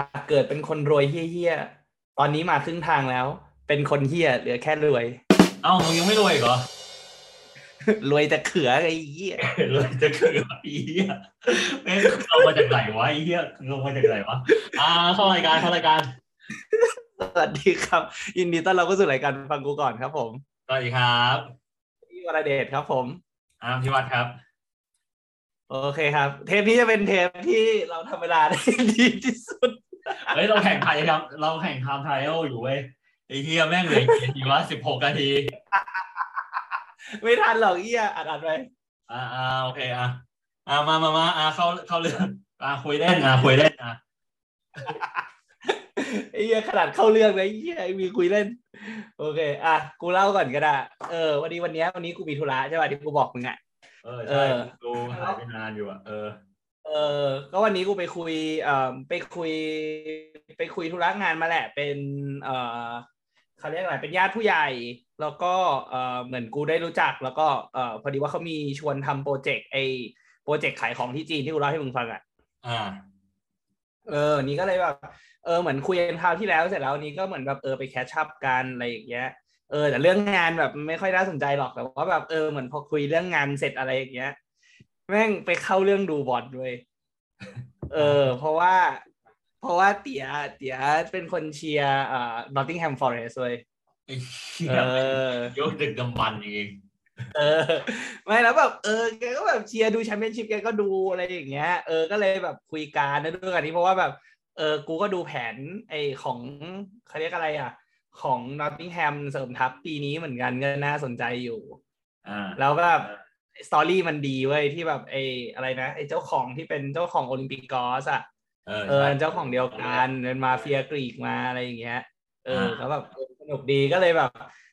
จากเกิดเป็นคนรวยเฮี้ยๆ ตอนนี้มาครึ่งทางแล้ว เป็นคนเฮี้ยเหลือแค่รวย เอ้ามึงยังไม่รวยอีกเหรอ รวยแต่เขือไอ้เหี้ยรวยจะคือไอ้เหี้ยแม่งเอามาจากไหนวะไอ้เหี้ยเอามาจากไหนวะ อ่าเข้ารายการเข้ารายการ สวัสดีครับ ยินดีต้อนรับเข้าสู่รายการฟังกูก่อนครับผมสวัสดีครับพี่วรเดชครับผมอามพิวัตรครับโอเคครับ เทปนี้จะเป็นเทปที่เราทำเวลาได้ดีที่สุด เฮ้ยเราแข่งไทยครับ เราแข่งไทม์ไทโออยู่เว้ยไอ้เหี้ยแม่งเหลยกี่นาทีวะสิบหกนาที ไม่ทันหรอกเหี้ยอัดอัดไปอ่าอ่าโอเคอะอ่ามามามาอ่าเข้าเข้าเรื่องอ่าคุยเล่นอ่าคุยเล่นอะไอ้เหี้ยขนาดเข้าเรื่องเลยไอ้เหี้ยไอ้มีคุยเล่น โอเค อะกูเล่าก่อนก็ได้เออวันนี้วันเนี้ยวันนี้กูมีธุระใช่ป่ะที่กูบอกมึงอะเออใช่เออดูหายไปนานอยู่อะเออ เออก็วันนี้กูไปคุยเอ่อไปคุย ไปคุยธุระงานมาแหละ เป็นเอ่อเขาเรียกอะไรเป็นญาติผู้ใหญ่ แล้วก็เอ่อเหมือนกูได้รู้จัก แล้วก็เอ่อพอดีว่าเขามีชวนทำโปรเจกต์ไอโปรเจกต์ขายของที่จีนที่กูเล่าให้มึงฟังอะอ่า เออ นี่ก็เลยแบบเออเหมือนคุยกันคราวที่แล้วเสร็จแล้วนี้ก็เหมือนแบบเออไป catch up กันอะไรอย่างเงี้ยเออแต่เรื่องงานแบบไม่ค่อยน่าสนใจหรอกแต่ว่าแบบเออเหมือนพอคุยเรื่องงานเสร็จอะไรอย่างเงี้ย แม่งไปเข้าเรื่องดูบอลด้วย เออ เพราะว่า เพราะว่าเตี๋ยเตี๋ยเป็นคนเชียร์อ่า Nottingham Forest เว้ยไอ้เหี้ยเออยุคดึกดำบรรพ์เองเออ ไม่แล้วแบบเออแกก็แบบเชียร์ดูแชมเปี้ยนชิพแกก็ดูอะไรอย่างเงี้ย เออก็เลยแบบคุยกันนะด้วยกันนี้เพราะว่าแบบเออกูก็ดูแผนไอของเขาเรียกอะไรอะ ของ Nottingham เสริมทัพปีนี้เหมือนกันก็น่าสนใจอยู่อ่าแล้วแบบ story มันดีเว้ยที่แบบไออะไรนะไอเจ้าของที่เป็นเจ้าของโอลิมเปียกอสอะเออเออใช่เจ้าของเดียวกันเป็นมาเฟียกรีกมาอะไรอย่างเงี้ยเอออ่าแล้วแบบเออสนุกดีก็เลยแบบ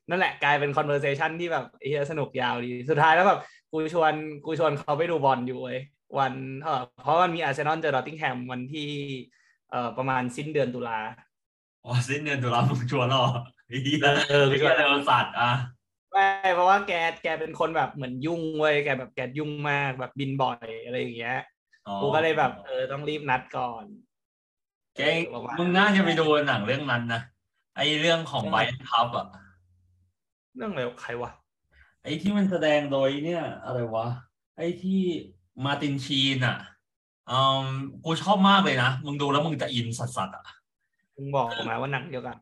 นั่นแหละกลายเป็น conversation ที่แบบเหี้ยสนุกยาวดี สุดท้ายแล้วแบบกูชวนกูชวนเขาไปดูบอลอยู่เว้ยวันเออเพราะมันมีอาร์เซนอลเจอ n อตติงแฮมวันที่เอ่อประมาณสิ้นเดือนตุลาอ๋อสิ้นเดือนตุลาคมชวนเหรอไอ้เหี้ยเออไอ้เหี้ยเร็วสัตว์อะ ไม่เพราะว่าแกแกเป็นคนแบบเหมือนยุ่งเว้ยแกแบบแกยุ่งมากแบบบินบ่อยอะไรอย่างเงี้ยอ๋อกูก็เลยแบบเออต้องรีบนัดก่อนเก่งมึงน่าจะไปดูหนังเรื่องนั้นนะไอ้เรื่องของไบรทับอะเรื่องอะไรวะใครวะไอ้ที่มันแสดงโดยเนี่ย อะไรวะ ไอ้ที่มาร์ตินชีนอะอืมกูชอบมากเลยนะ มึงดูแล้วมึงจะอินสัสๆอะมึงบอกมาว่าหนังเดียวกัน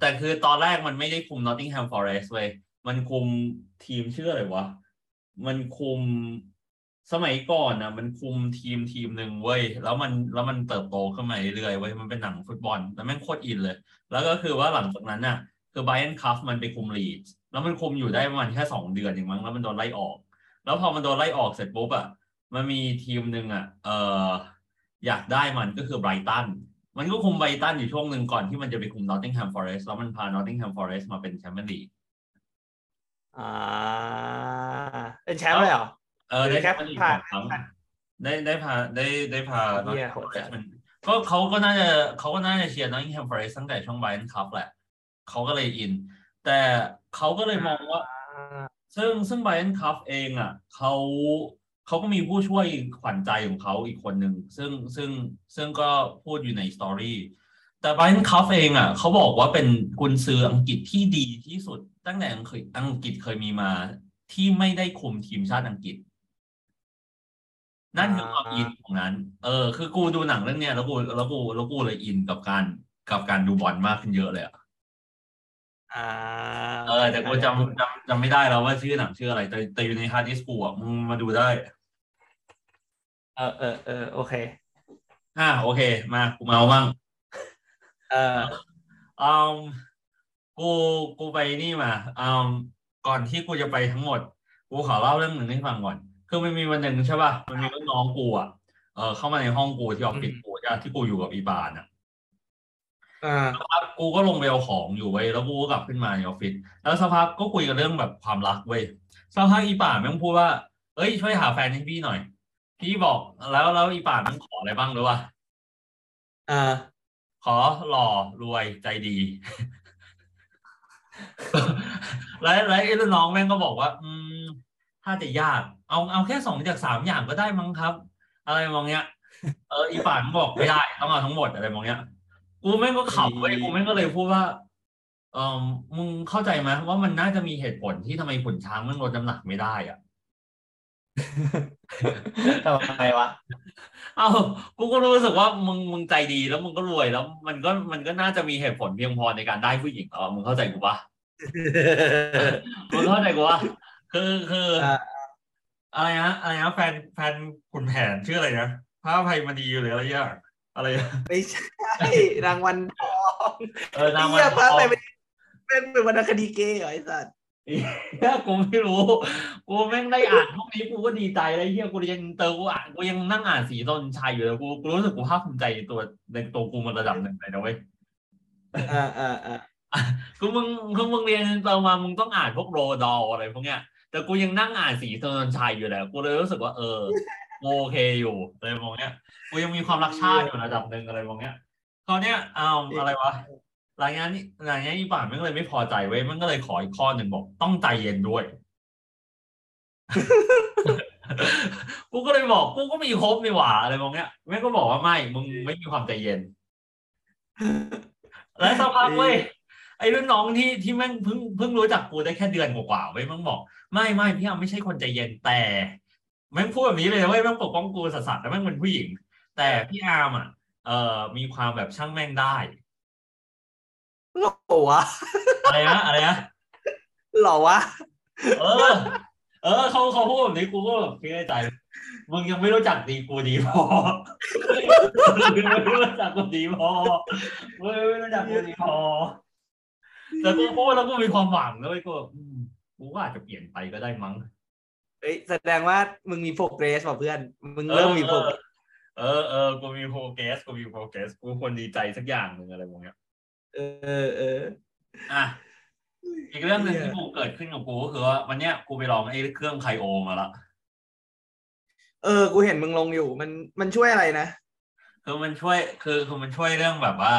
แต่คือตอนแรกมันไม่ได้คุม Nottingham Forest เว้ย มันคุมทีมชื่ออะไรวะ มันคุมสมัยก่อนนะมันคุมทีมทีมหนึ่งเว้ยแล้วมันแล้วมันเติบโตขึ้นมาเรื่อยๆเว้ยมันเป็นหนังฟุตบอลแล้วแม่งโคตรอินเลย แล้วก็คือว่าหลังจากนั้นน่ะ คือไบรอันคลัฟมันไปคุมลีดส์แล้วมันคุมอยู่ได้ประมาณแค่สองเดือนเองมั้งแล้วมันโดนไล่ออก แล้วพอมันโดนไล่ออกเสร็จปุ๊บอะมันมีทีมหนึ่งอะเอออยากได้มันก็คือไบรตันมันก็คุมไบรตันอยู่ช่วงหนึ่งก่อนที่มันจะไปคุม Nottingham Forest แล้วมันพา Nottingham Forest มาเป็นแชมเปี้ยนลีก อ่าเป็นแชมป์เลยเหรอเออหรือได้แค่แชมเปี้ยนลีกผ่าสองครั้งได้ได้พาได้ได้พาเหี้ย Nottingham โหดจัด Forest มันก็เขาก็น่าจะเขาก็น่าจะเชียร์ Nottingham Forest ตั้งแต่ช่วงไบรอันคลัฟแหละเขาก็เลยอิน แต่เขาก็เลยมองว่า ซึ่งซึ่งไบรอันคลัฟเองอะเขาเขาก็มีผู้ช่วยขวัญใจของเขาอีกคนหนึ่งซึ่งซึ่งซึ่งก็พูดอยู่ใน story แต่ไบรอันคลัฟเองอะเขาบอกว่าเป็นกุนซืออังกฤษที่ดีที่สุด ตั้งแต่อังกฤษอังกฤษเคยมีมาที่ไม่ได้คุมทีมชาติอังกฤษ นั่นคือความอินของนั้น เออ คือกูดูหนังเรื่องเนี้ยแล้วกูแล้วกูแล้วกูเลยอินกับการกับการดูบอลมากขึ้นเยอะเลยอะอ่าเออ แต่กูจำจำจำไม่ได้แล้วว่าชื่อหนังชื่ออะไร แต่แต่อยู่ในฮาร์ดดิสก์กูอะมึงมาดูได้ เออเออเออโอเค อ่าโอเค มากูเมาบ้าง เอออืม กูกูไปนี่มาอืมก่อนที่กูจะไปทั้งหมด กูขอเล่าเรื่องหนึ่งให้ฟังก่อน คือมันมีวันหนึ่งใช่ป่ะ มันมีรุ่นน้องกูอะ เออเข้ามาในห้องกูที่ออฟฟิศกูใช่ปะที่กูอยู่กับอีบานอะอ่าสักพักกูก็ลงไปเอาของอยู่เว้ยแล้วกูก็กลับขึ้นมาในออฟฟิศแล้วสักพักก็คุยกันเรื่องแบบความรักเว้ยสักพักอีป่านแม่งพูดว่า เอ้ยช่วยหาแฟนให้พี่หน่อย พี่บอกแล้วแล้วอีป่านแม่งขออะไรบ้างรู้ป่ะอ่า ขอหล่อรวยใจดี แล้วแล้วไอ้รุ่นน้องแม่งก็บอกว่า อืม ถ้าจะยาก เอาเอาแค่สองจากสามอย่างก็ได้มั้งครับ อะไรมองเงี้ย เอออีป่านบอกไม่ได้ต้องเอาทั้งหมดอะไรมองเนี้ย กูแม่งก็ขับไปกูแม่งก็เลยพูดว่าเออมึงเข้าใจไหมว่ามันน่าจะมีเหตุผลที่ทำไมขุนช้างมันลดน้ำหนักไม่ได้อะ ทำไมวะ เอากูก็รู้สึกว่ามึงมึงใจดีแล้วมึงก็รวยแล้ว มันก็มันก็น่าจะมีเหตุผลเพียงพอในการได้ผู้หญิงเออมึงเข้าใจกูปะมึงเข้าใจกูปะคือคืออะไรนะอะไรนะแฟนแฟนขุนแผนชื่ออะไรนะพระภัยมณีหรืออะไรอย่างอะไรไม่ใช่ รางวัลทองเออรางวัลทองเป็นเป็นวรรณคดีเกย์เหรอไอ้สัตว์เฮีย กูไม่รู้ กูแม่งได้อ่านพวกนี้กูก็ดีใจเลยเฮียกูยังเตอกูอ่านกูยังนั่งอ่านสีตนชัยอยู่เลยกูกูรู้สึกกูภาคภูมิใจตัวในตัวกูมันระดับหนึ่งเลยนะเว้ยอ่าอ่าอ่าคือมึงคือมึงเรียนเตอมามึงต้องอ่านพวกโรดอลอะไรพวกเนี้ย แต่กูยังนั่งอ่านสีตนชัยอยู่เลยกูเลยรู้สึกว่าเออโอเคอยู่อะไรพวกเนี้ยกูยังมีความรักชาติอยู่ระดับหนึ่งอะไรพวกเนี้ยตอนเนี้ยอ้าวอะไรวะ หลังจากนี้หลังจากนี้ป่านมันก็เลยไม่พอใจเว้ยมันก็เลยขออีกข้อหนึ่งบอก ต้องใจเย็นด้วยกูก็เลยบอกกูก็มีครบนี่หว่าอะไรมองเนี้ยแม่ก็บอกว่าไม่มึงไม่มีความใจเย็น แล้วสักพักเว้ยไอ้รุ่นน้องที่ที่แม่งเพิ่งเพิ่งรู้จักกูได้แค่เดือนกว่าๆเว้ยมันบอก ไม่ไม่พี่อามไม่ใช่คนใจเย็นแต่แม่งพูดแบบนี้เลยเว้ยแม่งปกป้องกูสัสๆแล้วแม่งเป็นผู้หญิง แต่พี่อาร์มอะเอ่อมีความแบบช่างแม่งได้ หล่อวะอะไรนะอะไรนะหล่อวะเออ เออเขาเขาพูดแบบนี้กูก็แบบคิดในใจมึงยังไม่รู้จักดีกูดีพอมึงไม่รู้จักกูดีพอมึงไม่รู้จักกูดีพอแต่กูพูดแล้วกูมีความหวังแล้วกูกูว่าอาจจะเปลี่ยนไปก็ได้มั้งเอ้ยแสดงว่ามึงมีโฟกัสป่ะเพื่อน มึงเริ่มมีโฟกัสเออเออกูมีโฟกัสกูมีโฟกัสกูควรดีใจสักอย่างหนึ่งอะไรพวกเนี้ย เออเอออะอีกเรื่องหนึ่งที่กูเกิดขึ้นกับกูก็คือว่าวันเนี้ยกูไปลองไอ้เครื่องไคโอมาละเออ กูเห็นมึงลงอยู่ มันมันช่วยอะไรนะคือมันช่วยคือคือมันช่วยเรื่องแบบว่า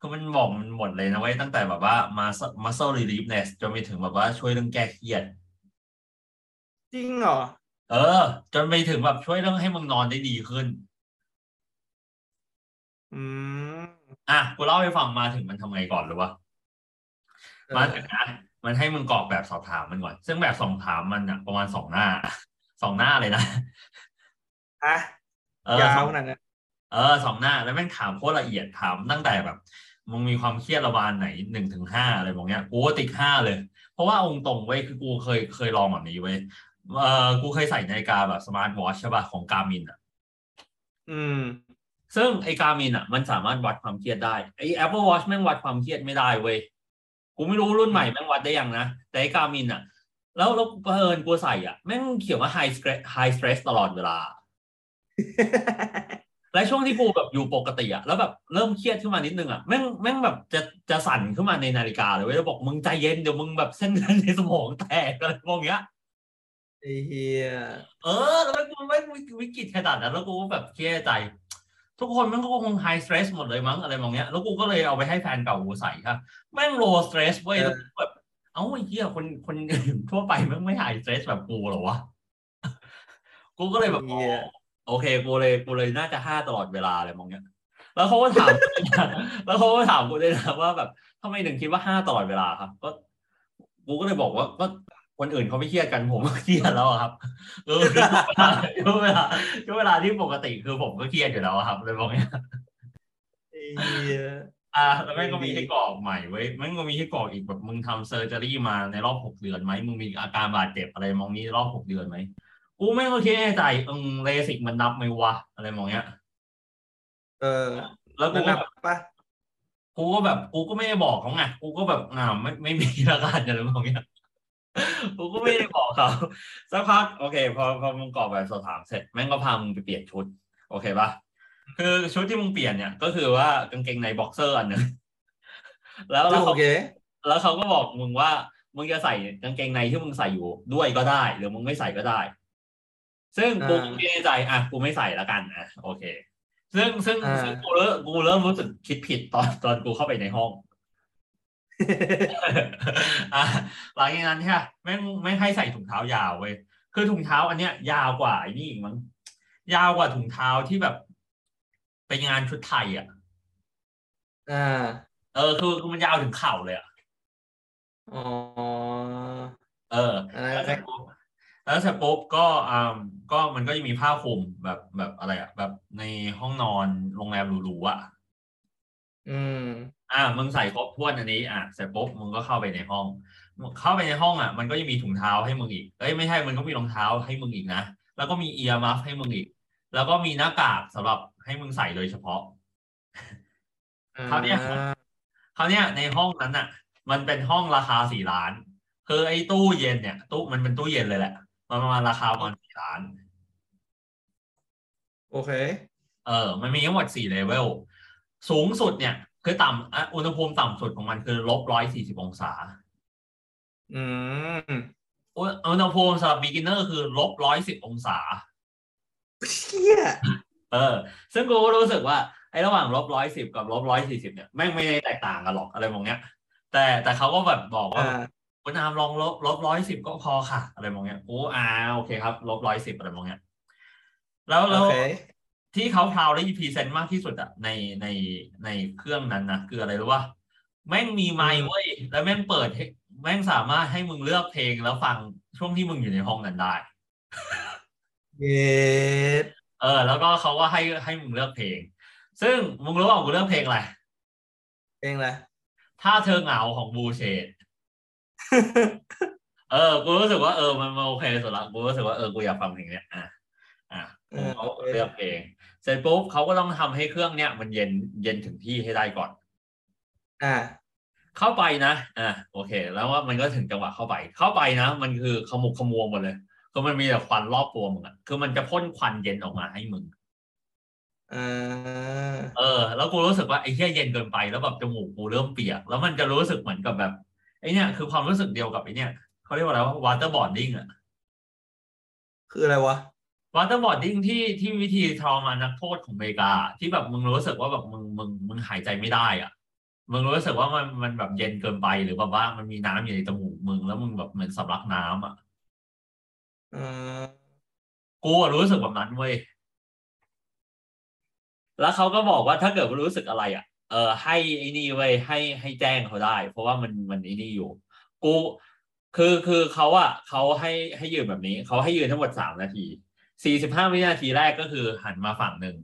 คือมันบอกมันหมดเลยนะไว้ตั้งแต่แบบว่ามา muscle reliefness จนไปถึงแบบว่าช่วยเรื่องแก้เครียด จริงเหรอ เออ จนไปถึงแบบช่วยเรื่องให้มึงนอนได้ดีขึ้น อืม อะกูเล่าให้ฟังมาถึงมันทำไงก่อนหรือวะมาถึงนะมันให้มึงกรอกแบบสอบถามมันก่อน ซึ่งแบบสอบถามมันอะประมาณสองหน้าสองหน้าเลยนะอะยาวขนาดนั้นเออสองหน้าแล้วแม่งถามโคตรละเอียดถามตั้งแต่แบบมึงมีความเครียดระบาดไหนหนึ่งถึงห้าอะไรแบบเนี้ยกูก็ติดห้าเลย เพราะว่าองตรงเว้ยคือกูเคยเคยลองแบบนี้เว้ยเออกูเคยใส่นาฬิกาแบบสมาร์ทวอชใช่ป่ะของการมินอะ อืม ซึ่งไอ้การมินอะ มันสามารถวัดความเครียดได้ไอ้ Apple Watch แม่งวัดความเครียดไม่ได้เว้ยกูไม่รู้รุ่นใหม่แม่งวัดได้ยังนะ แต่ไอ้การมินอะ แล้วแล้วเพิ่นกูใส่อะ แม่งเขียนว่า high stress high stress ตลอดเวลา และช่วงที่กูแบบอยู่ปกติอะแล้วแบบเริ่มเครียดขึ้นมานิดนึงอะแม่งแม่งแบบจะจะสั่นขึ้นมาในนาฬิกาเลยเว้ยแล้วบอกมึงใจเย็นเดี๋ยวมึงแบบเส้นเลือดในสมองแตกอะไรพวกเนี้ยไอ้เหี้ยเออแล้วกูไม่วิกฤตขนาดนั้นแล้วกูแบบเครียดใจ ทุกคนมันก็คง high stress หมดเลยมั้งอะไรมองเงี้ย แล้วกูก็เลยเอาไปให้แฟนเก่ากูใส่ครับแม่ง low stress เว้ยแล้วแบบเอ้าไอ้เหี้ยคนคนทั่วไปแม่งไม่ high stress แบบกูหรอวะกูก็เลยแบบโอเคกูเลยกูเลยน่าจะห้าตลอดเวลาอะไรมองเงี้ย แล้วเขาก็ถาม แล้วเขาก็ถามกูด้วยนะว่าแบบทำไมถึงคิดว่าห้าตลอดเวลาครับ ก็ กูก็เลยบอกว่าก็ คนอื่นเขาไม่เครียดกันผมก็เครียดแล้วครับเออช่วงเวลาช่วงเวลาที่ปกติคือผมก็เครียดอยู่แล้วครับเลยบอกเนี้ยอ่าแล้วแม่งก็มีให้กรอกใหม่ไว้แม่งก็มีให้กรอกอีกแบบมึงทำเซอร์เจอรี่มาในรอบหกเดือนไหมมึงมีอาการบาดเจ็บอะไรมองนี้รอบหกเดือนไหมกูแม่งก็คิดในใจเออเลสิกมันนับไหมวะอะไรมองเนี้ย เออ แล้วกูแบบปะกูก็แบบกูก็ไม่ได้บอกเขาไงกูก็แบบอ่าไม่ไม่มีละกันอะไรมองเนี้ย กูก็ไม่ได้บอกเขาสักพักโอเค พอพอมึงกรอกแบบสอบถามเสร็จแม่งก็พามึงไปเปลี่ยนชุด โอเคปะคือชุดที่มึงเปลี่ยนเนี่ย ก็คือว่ากางเกงในบ็อกเซอร์อันหนึ่งแล้วแล้วเขาแล้วเขาก็บอกมึงว่ามึงจะใส่กางเกงในที่มึงใส่อยู่ด้วยก็ได้ หรือมึงไม่ใส่ก็ได้ ซึ่งกูไม่แน่ใจอะกูไม่ใส่ละกันอะโอเค ซึ่งซึ่งซึ่งกูเริ่มกูเริ่มรู้สึกคิดผิดตอนตอนกูเข้าไปในห้อง หลังจากนั้นเนี่ยแม่งไม่ให้ใส่ถุงเท้ายาวเว้ยคือถุงเท้าอันเนี้ย ยาวกว่าไอ้นี่อีกมั้งยาวกว่าถุงเท้าที่แบบเป็นงานชุดไทยอะอ่าเออคือคือมันยาวถึงเข่าเลยอะอ๋อเอออันนั้นแล้วเสร็จปุ๊บแล้วเสร็จปุ๊บก็อ่าก็มันก็จะมีผ้าคลุมแบบแบบอะไรอะแบบในห้องนอนโรงแรมหรูๆอะ อืมอ่ามึงใส่ครบถ้วนอันนี้อะเสร็จปุ๊บมึงก็เข้าไปในห้อง เข้าไปในห้องอะ มันก็จะมีถุงเท้าให้มึงอีกเอ้ยไม่ใช่มันก็มีรองเท้าให้มึงอีกนะแล้วก็มีเอียร์มัฟให้มึงอีก แล้วก็มีหน้ากากสำหรับให้มึงใส่โดยเฉพาะคราวเนี้ยคราวเนี้ยในห้องนั้นอะ มันเป็นห้องราคาสี่ล้าน คือไอ้ตู้เย็นเนี่ยตู้มันเป็นตู้เย็นเลยแหละ มันประมาณราคาประมาณสี่ล้าน โอเค เออ มันมีทั้งหมดสี่เลเวล สูงสุดเนี่ย คือต่ำอะอุณหภูมิต่ำสุดของมันคือลบร้อยสี่สิบองศา อืมอุอุณหภูมิสำหรับ beginner คือลบร้อยสิบองศาเชี่ยเออ ซึ่งกูก็รู้สึกว่าไอ้ระหว่างลบร้อยสิบกับลบร้อยสี่สิบเนี่ยแม่งไม่ได้แตกต่างกันหรอกอะไรมองเนี้ย แต่แต่เขาก็แบบบอกว่าอ่าคุณอามลองลบลบร้อยสิบก็พอค่ะ อะไรมองเนี้ยโอ้อ่าโอเคครับลบร้อยสิบอะไรมองเนี้ย แล้วโอแล้วเค ที่เขาพราวได้พรีเซนต์มากที่สุดอะในในในเครื่องนั้นนะคืออะไรรู้ป่ะแม่งมีไมค์เว้ยแล้วแม่งเปิดให้แม่งสามารถให้มึงเลือกเพลงแล้วฟังช่วงที่มึงอยู่ในห้องนั้นได้เย็ดเออ แล้วก็เขาก็ให้ให้มึงเลือกเพลง ซึ่งมึงรู้ว่ากูเลือกเพลงอะไรเองแหละถ้าเธอเหงาของบูเชดเออ กูรู้สึกว่าเออมันมันโอเคสุดละกูรู้สึกว่าเออกูอยากฟังเพลงเนี้ยอะอะกู เขาเลือกเพลงเสร็จปุ๊บเขาก็ต้องทำให้เครื่องเนี้ยมันเย็นเย็นถึงที่ให้ได้ก่อน อ่า เข้าไปนะ อะโอเค แล้วว่ามันก็ถึงจังหวะเข้าไป เข้าไปนะ มันคือขมุกขมัวหมดเลย คือมันมีแต่ควันรอบตัวมึงอะคือมันจะพ่นควันเย็นออกมาให้มึงอ่าเออ แล้วกูรู้สึกว่าไอ้เหี้ยเย็นเกินไปแล้วแบบจมูกกูเริ่มเปียก แล้วมันจะรู้สึกเหมือนกับแบบไอ้เนี่ยคือความรู้สึกเดียวกับไอ้เนี่ยเขาเรียกว่าอะไรว่า waterboarding อะคืออะไรวะ waterboarding ที่ที่วิธีทรมานนักโทษของอเมริกา ที่แบบมึงรู้สึกว่าแบบมึงมึงมึงหายใจไม่ได้อะมึงรู้สึกว่ามันมันแบบเย็นเกินไปหรือแบบว่ามันมีน้ำอยู่ในจมูกมึงแล้วมึงแบบเหมือนสำลักน้ำอะอ่ากูอะรู้สึกแบบนั้นเว้ยแล้วเขาก็บอกว่าถ้าเกิดว่ารู้สึกอะไร อะ เออให้ไอ้นี่เว้ยให้ให้แจ้งเขาได้ เพราะว่ามันมันไอ้นี่อยู่ กู คือคือเขาอะเขาให้ให้ยืนแบบนี้เขาให้ยืนทั้งหมดสามนาที สี่สิบห้าวินาทีแรกก็คือหันมาฝั่งหนึ่ง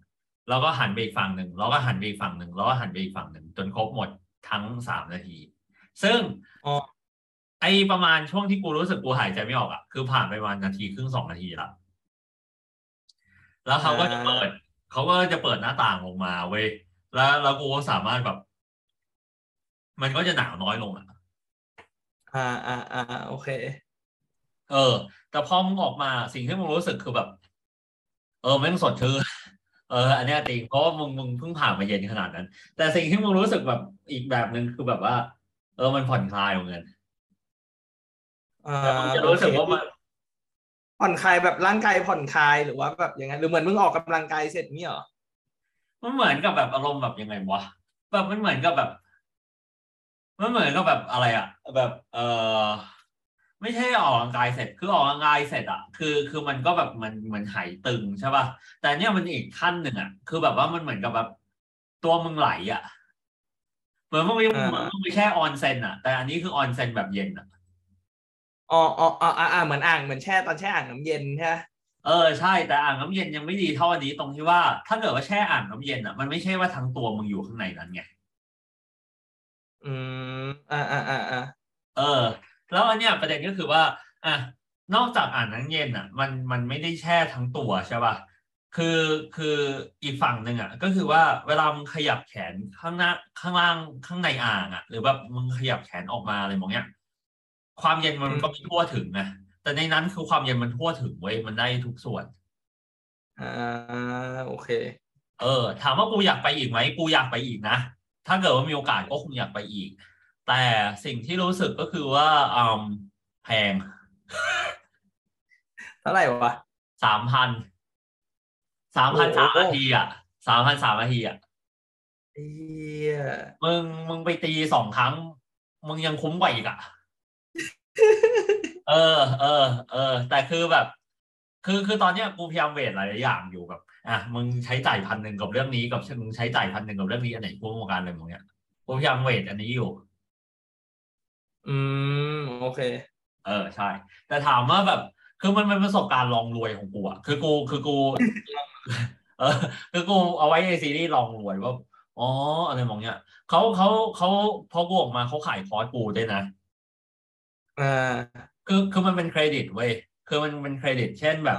แล้วก็หันไปอีกฝั่งหนึ่งแล้วก็หันไปอีกฝั่งหนึ่งแล้วก็หันไปอีกฝั่งหนึ่งจนครบหมดทั้งสามนาที ซึ่งอ๋อไอประมาณช่วงที่กูรู้สึกกูหายใจไม่ออกอะคือผ่านไปประมาณนาทีครึ่งสองนาทีละแล้วเขาก็จะเปิดเขาก็จะเปิดหน้าต่างลงมาเว้ยแล้วแล้วกูก็สามารถแบบ มันก็จะหนาวน้อยลงอะอ่าอ่าอ่าโอเค เออ แต่พอมึงออกมาสิ่งที่มึงรู้สึกคือแบบ เออแม่งสดชื่นเอออันเนี้ยจริงเพราะว่ามึงมึงเพิ่งผ่านมาเย็นขนาดนั้น แต่สิ่งที่มึงรู้สึกแบบอีกแบบหนึ่งคือแบบว่า เออมันผ่อนคลายเหมือนกันอ่าแต่มึงจะรู้สึกว่ามันผ่อนคลายแบบร่างกายผ่อนคลายหรือว่าแบบอย่างไงหรือเหมือนมึงออกกำลังกายเสร็จนี่เหรอมันเหมือนกับแบบอารมณ์แบบยังไงวะแบบมันเหมือนกับแบบมันเหมือนกับแบบอะไรอะแบบ เออ ไม่ใช่ออกกำลังกายเสร็จคือออกกำลังกายเสร็จอะคือคือมันก็แบบมันเหมือนหายตึงใช่ป่ะแต่เนี่ยมันอีกขั้นหนึ่งอะคือแบบว่ามันเหมือนกับแบบตัวมึงไหลอะเหมือนมึงไม่อ่าเหมือนมึงไม่แค่ออนเซนอะแต่อันนี้คือออนเซนแบบเย็นอะอ๋ออ๋ออ๋ออ่าอ่าเหมือนอ่างเหมือนแช่ตอนแช่อ่างน้ำเย็นใช่ไหมเออใช่แต่อ่างน้ำเย็นยังไม่ดีเท่าอันนี้ตรงที่ว่า ถ้าเกิดว่าแช่อ่างน้ำเย็นอะมันไม่ใช่ว่าทั้งตัวมึงอยู่ข้างในนั้นไงอืมอ่าอ่าอ่าอ่าเออ แล้วอันเนี้ยประเด็นก็คือว่าอะนอกจากอ่านน้ำเย็นอะ มันมันไม่ได้แช่ทั้งตัวใช่ป่ะคือคืออีกฝั่งหนึ่งอะ ก็คือว่าเวลามึงขยับแขนข้างหน้าข้างล่างข้างในอ่างอะ หรือแบบมึงขยับแขนออกมาอะไรมองเนี้ย ความเย็นมันก็ไม่ทั่วถึงนะแต่ในนั้นคือความเย็นมันทั่วถึงเว้ยมันได้ทุกส่วนอ่าโอเค เออ ถามว่ากูอยากไปอีกไหมกูอยากไปอีกนะถ้าเกิดว่ามีโอกาสก็คงอยากไปอีก แต่สิ่งที่รู้สึกก็คือว่าอืมแพง เท่าไหร่วะสามพัน สามพันโอ้สามโหนาทีอะ สามพันสามนาทีอะเอียมึงมึงไปตีสองครั้ง มึงยังคุ้มกว่าอีกอะ เออ เออ เออ แต่คือแบบ คือคือตอนเนี้ยกูพยายามเวทหลายๆอย่างอยู่แบบอะมึงใช้จ่ายพันหนึ่งกับเรื่องนี้กับมึงใช้จ่ายพันหนึ่งกับเรื่องนี้อันไหนคุ้มกว่ากันอะไรมึงเนี้ยกูพยายามเวทอันนี้อยู่ อืมโอเค เออใช่ แต่ถามว่าแบบ คือมันเป็นประสบการณ์ลองรวยของกูอะคือกูคือกู เออคือกูเอาไว้ในซีรีส์ลองรวยว่าอ๋ออะไรมองเนี้ยเขาเขาเขาพอกูออกมาเขาขายคอร์สกูด้วยนะอ่าคือคือมันเป็นเครดิตเว้ยคือมันเป็นเครดิต เช่นแบบ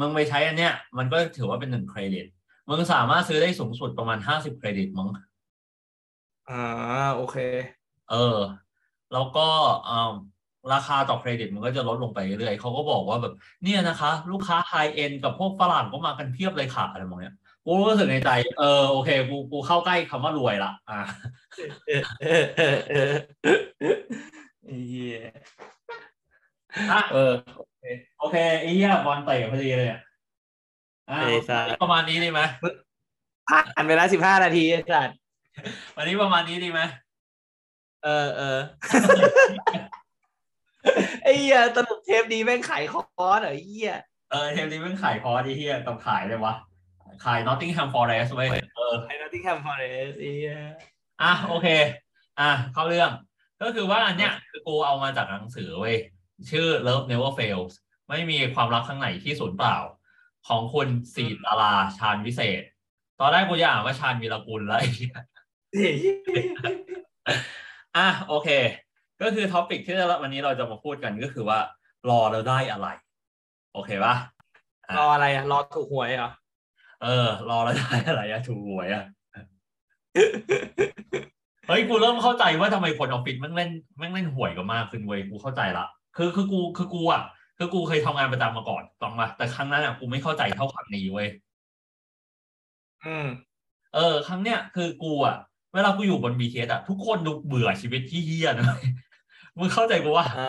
มึงไปใช้อันเนี้ย มันก็ถือว่าเป็นหนึ่งเครดิตมึงสามารถซื้อได้สูงสุดประมาณห้าสิบเครดิตมั้งอ่าโอเค เออ แล้วก็อ่าราคาต่อเครดิตมันก็จะลดลงไปเรื่อยๆเขาก็บอกว่าแบบ เนี่ยนะคะ ลูกค้าไฮเอ็นกับพวกฝรั่งก็มากันเพียบเลยค่ะอะไรมองเนี้ยกูรู้สึกในใจ เออโอเคกูกูเข้าใกล้คำว่ารวยละอ่าเออเออเออเออเฮียอะเออโอเคไอ้เหี้ยบอลเตะพอดีเลยอะอ่าเอ้ยสัสประมาณนี้ดีไหมผ่านไปแล้วสิบห้านาทีไอ้สัตว์วันนี้ประมาณนี้ดีไหม เออเออไอ้เหี้ยสรุปเทปนี้แม่งขายคอร์สเหรอไอ้เหี้ยเออเทปนี้เพิ่งขายคอร์สไอ้เหี้ยต้องขายเลยวะขาย Nottingham Forest เว้ยเออไอ้นอตติงแฮมฟอเรสไอ้เหี้ยอะโอเค อะเข้าเรื่อง ก็คือว่าอันเนี้ยคือกูเอามาจากหนังสือเว้ยชื่อ Love Never Fails ไม่มีความรักข้างไหนที่สูญเปล่า ของคุณสีตาราชาญวิเศษ ตอนแรกกูจะอ่านว่าชาญวีรกุลแล้วไอ้เหี้ยอะโอเค ก็คือท็อปิกที่วันนี้เราจะมาพูดกันก็คือว่า รอแล้วได้อะไร โอเคปะรออะไรอะรอถูกหวยเหรอเออ รอแล้วได้อะไรอะถูกหวยอะเฮ้ยกูเริ่มเข้าใจว่าทำไมคนออฟฟิศแม่งเล่นแม่งเล่นหวยกันมากขึ้นเว้ยกูเข้าใจละคือคือกูคือกูอะคือกูเคยทำงานประจำมาก่อนต้องมาแต่ครั้งนั้นอะกูไม่เข้าใจเท่าครั้งนี้เว้ยอืม เออ ครั้งเนี้ยคือกูอะ เวลากูอยู่บนบีเอะทุกคนดูเบื่อชีวิตที่เฮี้ยนะมึงเข้าใจกูว่าอ่า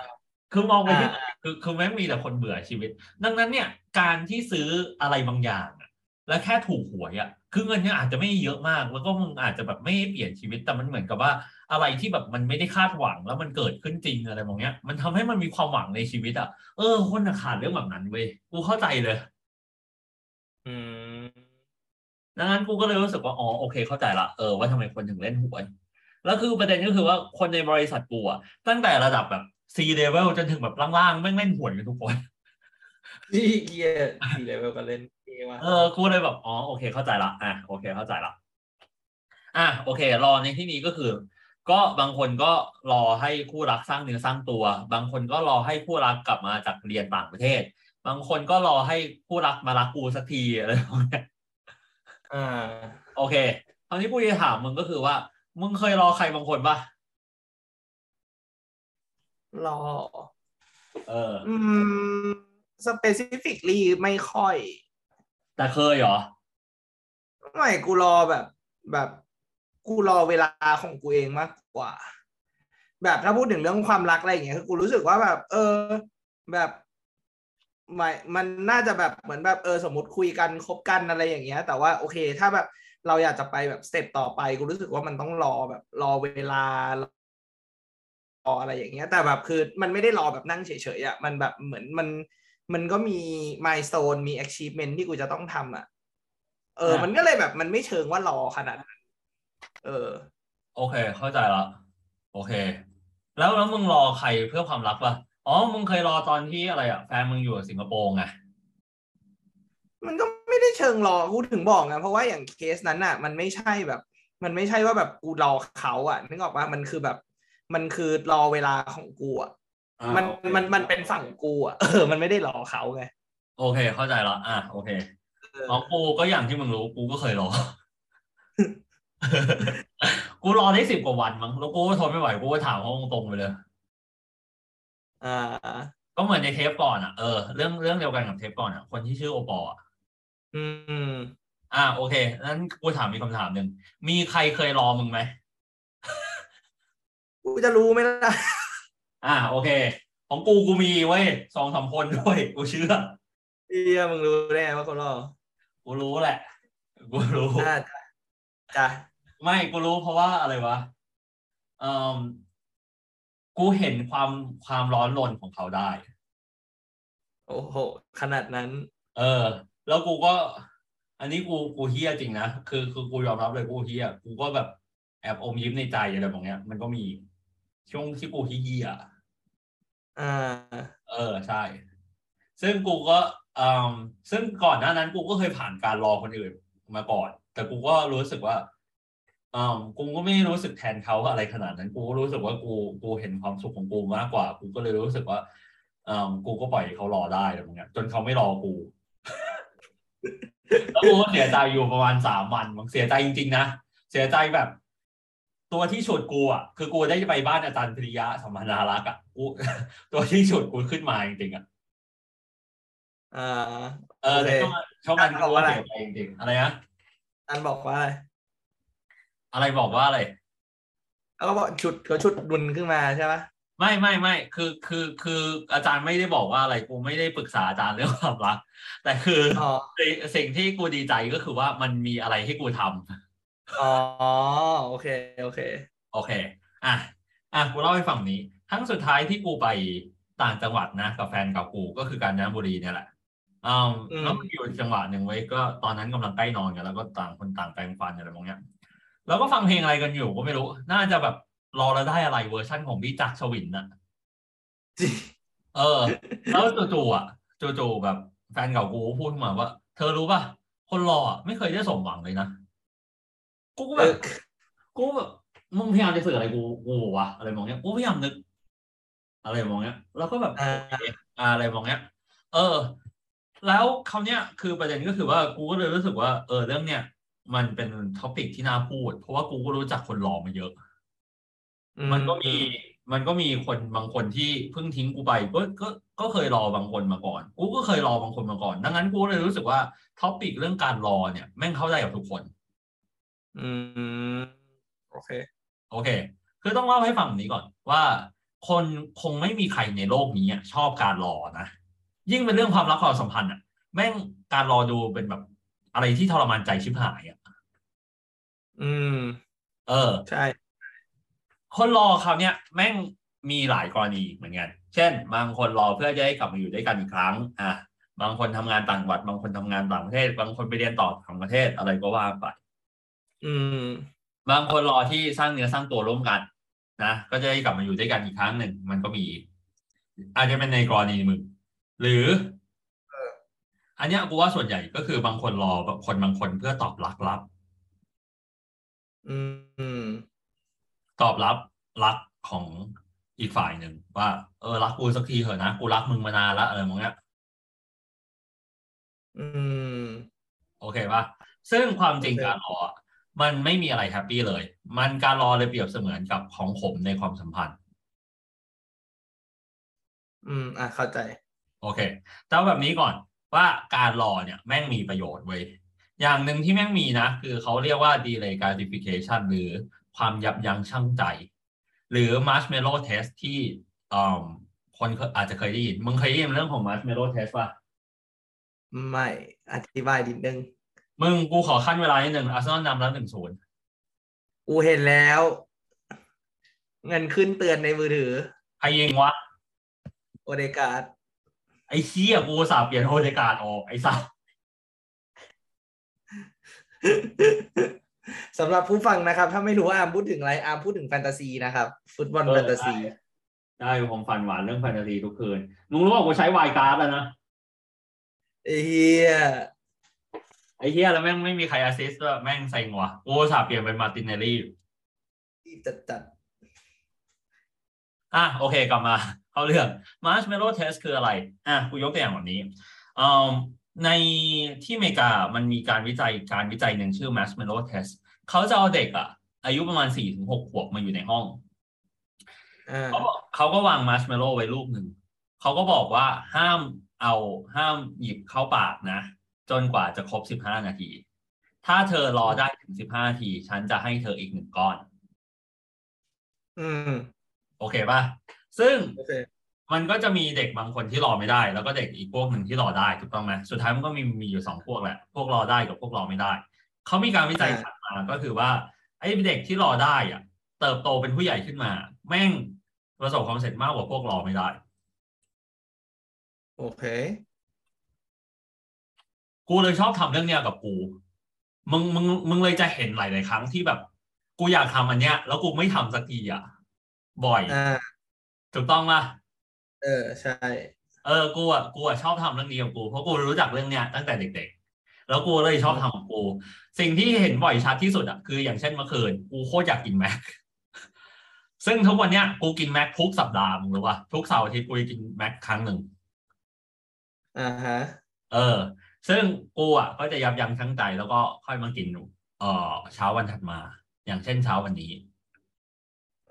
คือมองไปที่อ่าคือคือแม่งมีแต่คนเบื่อชีวิต ดังนั้นเนี่ย การที่ซื้ออะไรบางอย่างอะแล้วแค่ถูกหวยอะคือเงินเนี่ยอาจจะไม่เยอะมาก แล้วก็มึงอาจจะแบบไม่เปลี่ยนชีวิตแต่มันเหมือนกับว่า อะไรที่แบบมันไม่ได้คาดหวังแล้วมันเกิดขึ้นจริงอะไรแบบเนี้ย มันทำให้มันมีความหวังในชีวิตอะเออคนน่ะขาดเรื่องแบบนั้นเว้ยกูเข้าใจเลย อืม ดังนั้นกูก็เลยรู้สึกว่า อ๋อ โอเค เข้าใจละเออว่าทำไมคนถึงเล่นหวย แล้วคือประเด็นก็คือว่าคนในบริษัทกูอะตั้งแต่ระดับแบบ C level จนถึงแบบล่างๆไม่งเล่นหวยกันทุกคนที่เหี้ยสี่เลเวลก็เล่นเกมว่ะเออกูเลยแบบอ๋อโอเค เข้าใจละอะโอเคเข้าใจละอะโอเค รอในที่นี้ก็คือ ก็บางคนก็รอให้คู่รักสร้างเนื้อสร้างตัว บางคนก็รอให้คู่รักกลับมาจากเรียนต่างประเทศ บางคนก็รอให้คู่รักมารักกูสักทีอะไรแบบเนี้ย อ่าโอเคคราวนี้กูจะถามมึงก็คือว่า มึงเคยรอใครบางคนปะรอ เออ อืม specifically ไม่ค่อย แต่เคยเหรอ ไม่กูรอแบบแบบ กูรอเวลาของกูเองมากกว่า แบบถ้าพูดถึงเรื่องความรักอะไรอย่างเงี้ยคือกูรู้สึกว่าแบบ เออ แบบ ไม่มันน่าจะแบบเหมือนแบบเออสมมติคุยกันคบกันอะไรอย่างเงี้ย แต่ว่าโอเค ถ้าแบบเราอยากจะไปแบบสเต็ปต่อไปกูรู้สึกว่ามันต้องรอแบบรอเวลารออะไรอย่างเงี้ย แต่แบบคือมันไม่ได้รอแบบนั่งเฉยๆอะมันแบบเหมือนมันมันก็มีมายส t นมี achievement ที่กูจะต้องทำอะ เอออะมันก็เลยแบบมันไม่เชิงว่ารอขนาดนั้นเออ โอเค เข้าใจละโอเค แล้วแล้วมึงรอใครเพื่อความรักปะ อ๋อ มึงเคยรอตอนที่อะไรอะ แฟนมึงอยู่สิงคโปร์ไงมันก็ไม่ได้เชิงรอกูถึงบอกไงเพราะว่าอย่างเคสนั้นอะ มันไม่ใช่แบบ มันไม่ใช่ว่าแบบกูรอเขาอะนึกออกปะมันคือแบบ มันคือรอเวลาของกูอะอ่ามันโอเคมันมันเป็นฝั่งกูอะเออมันไม่ได้รอเขาไงโอเค เข้าใจละอะโอเคเอออ๋อกูก็อย่างที่มึงรู้กูก็เคยรอ กูรอได้สิบกว่าวันมั้งแล้วกูก็ทนไม่ไหวกูก็ถามเขาตรงๆไปเลย อ่า ก็เหมือนในเทปก่อนอะเออเรื่องเรื่องเดียวกันกับเทปก่อนอะคนที่ชื่อโอปอล์อะอืม อ่า โอเคนั้นกูถามมีคำถามหนึ่งมีใครเคยรอมึงไหมกูจะรู้ไหมล่ะอ่า โอเค ของกูกูมีเว้ยสองสามคนด้วยกูเชื่อเอียมึงรู้ได้ไงว่าเขารอกูรู้แหละ กูรู้อ่าจ้ะจ้ะไม่กูรู้เพราะว่าอะไรวะเอ่อ กูเห็นความความร้อนรนของเขาได้ โอ้โห ขนาดนั้น เออ แล้วกูก็ อันนี้กูกูเฮี้ยจริงนะคือคือกูยอมรับเลยกูเฮี้ยกูก็แบบแอบอมยิ้มในใจอะไรแบบเนี้ย มันก็มีช่วงที่กูเฮี้ยอ่า เออใช่ ซึ่งกูก็อืมซึ่งก่อนหน้านั้นกูก็เคยผ่านการรอคนอื่นมาก่อน แต่กูก็รู้สึกว่า อืมกูก็ไม่รู้สึกแทนเขาอะไรขนาดนั้น กูก็รู้สึกว่ากูกูเห็นความสุขของกูมากกว่า กูก็เลยรู้สึกว่าอืมกูก็ปล่อยเขารอได้อะไรเงี้ยจนเขาไม่รอกูแล้วกูก็เสียใจอยู่ประมาณสามวันมันเสียใจจริงๆนะเสียใจแบบ ตัวที่ฉุดกูอะคือกูได้ไปบ้านอาจารย์ปริยะสัมพันธารักษ์อะกูตัวที่ฉุดกูขึ้นมาจริงๆอะอ่าเออแต่โอเคช่วงช่วงนั้นบกูอกว่าก็อะไรเสียใจจริงๆอะไรนะอันบอกว่าอะไร อะไรบอกว่าอะไรแล้วก็บอกชุดเขาชุดดุนขึ้นมาใช่ปะไม่ไม่ไม่คือคือคืออาจารย์ไม่ได้บอกว่าอะไรกูไม่ได้ปรึกษาอาจารย์เรื่องความรัก แต่คืออ๋อสิ่งสิ่งที่กูดีใจก็คือว่ามันมีอะไรให้กูทำอ๋อโอเคโอเค โอเค อะอะกูเล่าให้ฟังนี้ครั้งสุดท้ายที่กูไปต่างจังหวัดนะกับแฟนเก่ากูก็คือกาญจนบุรีเนี่ยแหละอืมอืมแล้วมันอยู่จังหวะหนึ่งเว้ยก็ตอนนั้นกำลังใกล้นอนกันแล้วก็ต่างคนต่างแปรงฟันอะไรบางอย่าง แล้วก็ฟังเพลงอะไรกันอยู่ก็ไม่รู้ น่าจะแบบรอแล้วได้อะไรเวอร์ชั่นของพี่จักรชวินน่ะจริงเออ แล้วจู่ๆอะจู่ๆแบบแฟนเก่ากูพูดขึ้นมาว่า เธอรู้ป่ะ คนรออะไม่เคยได้สมหวังเลยนะ กูก็เอแบบอกูแบบมึงพยายามจะสื่ออะไรกูกูวะอะไรมองเงี้ยกูพยายามนึก อะไรทำนองเงี้ย แล้วก็แบบอ่าโอเคอ่าอะไรทำนองเงี้ย เออ แล้วคราวเนี้ยคือประเด็นก็คือว่ากูก็เลยรู้สึกว่า เออเรื่องเนี้ย มันเป็น topic ที่น่าพูด เพราะว่ากูก็รู้จักคนหล่อมาเยอะ มันก็มีมันก็มีคนบางคนที่เพิ่งทิ้งกูไปก็ก็ก็เคยรอบางคนมาก่อน กูก็เคยรอบางคนมาก่อน ดังนั้นกูเลยรู้สึกว่าท็อปิกเรื่องการรอเนี่ย แม่งเข้าใจกับทุกคน อืมโอเค โอเค คือต้องเล่าให้ฟังแบบนี้ก่อน ว่า คนคงไม่มีใครในโลกนี้อะชอบการรอนะยิ่งเป็นเรื่องความรักความสัมพันธ์อะ แม่งการรอดูเป็นแบบอะไรที่ทรมานใจชิบหายอะ อืม เออ ใช่ คนรอคราวเนี้ยแม่งมีหลายกรณีเหมือนกัน เช่น บางคนรอเพื่อจะให้กลับมาอยู่ด้วยกันอีกครั้ง อะ บางคนทำงานต่างจังหวัด บางคนทำงานต่างประเทศ บางคนไปเรียนต่อต่างประเทศอะไรก็ว่าไป อืม บางคนรอที่สร้างเนื้อสร้างตัวร่วมกันนะ ก็จะได้กลับมาอยู่ด้วยกันอีกครั้งหนึ่ง มันก็มี อาจจะเป็นในกรณีมึง หรืออันเนี้ยกูว่าส่วนใหญ่ก็คือบางคนรอแบบคนบางคนเพื่อตอบรับรับอืม ตอบรับรักของอีกฝ่ายหนึ่งว่าเออรักกูสักทีเถอะนะกูรักมึงมานานละอะไรทำนองเงี้ยอืม โอเคปะซึ่งความจริงโอเคการรออะมันไม่มีอะไร happy เลย มันการรอเลยเปรียบเสมือนกับของผมในความสัมพันธ์ อืม อะเข้าใจ โอเคแต่เอาแบบนี้ก่อนว่าการรอเนี่ย แม่งมีประโยชน์เว้ย อย่างหนึ่งที่แม่งมีนะ คือเขาเรียกว่า delay gratification หรือความยับยั้งชั่งใจ หรือ marshmallow test ที่อืมคนเคยอาจจะเคยได้ยิน มึงเคยได้ยินเรื่องของ marshmallow test ป่ะ ไม่ อธิบายนิดนึง มึงกูขอขั้นเวลานิดหนึ่งอาร์เซนอลนำแล้วหนึ่งศูนย์กูเห็นแล้ว เงินขึ้นเตือนในมือถือ ใครยิงวะ โอเดการ์ดไอ้เชี่ยกูอุตส่าห์เปลี่ยนโอเดการ์ดออกไอ้สัส สำหรับผู้ฟังนะครับ ถ้าไม่รู้ว่าอาร์มพูดถึงอะไรอาร์มพูดถึงแฟนตาซีนะครับ ฟุตบอลแฟนตาซีได้ผมฝันหวานเรื่องแฟนตาซีทุกคืนมึงรู้ว่ากูใช้ wildcard แล้วนะเหี้ยไอ้เหี้ยแล้วแม่งไม่มีใคร assist ด้วยแม่งเซ็งว่ะกูอุตส่าห์เปลี่ยนเป็นมาร์ตินเนลลี่รีบจัดจัดอะโอเคกลับมา เข้าเรื่อง Marshmallow Test คืออะไร อะกูยกตัวอย่างแบบนี้อืม ในที่อเมริกามันมีการวิจัยการวิจัยหนึ่งชื่อ Marshmallow Test เขาจะเอาเด็กอะอายุประมาณ4ี่ถึงหกขวบมาอยู่ในห้องอ่าเขาบอกเขาก็วางมาร์ชเมลโล่ไว้ลูกหนึ่ง เขาก็บอกว่าห้ามเอาห้ามหยิบเข้าปากนะ จนกว่าจะครบสิบห้านาที ถ้าเธอรอได้ถึงสิบห้านาที ฉันจะให้เธออีกหนึ่งก้อน อืม โอเคป่ะ ซึ่งโอเค มันก็จะมีเด็กบางคนที่รอไม่ได้ แล้วก็เด็กอีกพวกหนึ่งที่รอได้ถูกต้องไหมสุดท้ายมันก็มีมีอยู่สองพวกแหละพวกรอได้กับพวกรอไม่ได้เขามีการวิจัยอ่าถัดมาก็คือว่าไอ้เด็กที่รอได้อะเติบโตเป็นผู้ใหญ่ขึ้นมา แม่งประสบความสำเร็จมากกว่าพวกรอไม่ได้ โอเค กูเลยชอบทำเรื่องเนี้ยกับกูมึงมึงมึงเลยจะเห็นหลายๆครั้งที่แบบ กูอยากทำอันเนี้ย แล้วกูไม่ทำสักทีอะ บ่อยอ่าถูกต้องป่ะ เออใช่ เออกูอะกูอะชอบทำเรื่องนี้กับกูเพราะกูรู้จักเรื่องเนี้ยตั้งแต่เด็ก ๆ แล้วกูเลยชอบทำกับกู สิ่งที่เห็นบ่อยชัดที่สุดอะคืออย่างเช่นเมื่อคืนกูโคตรอยากกินแม็กซึ่งทุกวันเนี้ยกูกินแม็กทุกสัปดาห์มึงรู้ป่ะทุกเสาร์อาทิตย์กูจะกินแม็กครั้งหนึ่งอ่าฮะ เออ ซึ่งกูอะก็จะยับยั้งชั่งใจแล้วก็ค่อยมากินเอ่อเช้าวันถัดมา อย่างเช่นเช้าวันนี้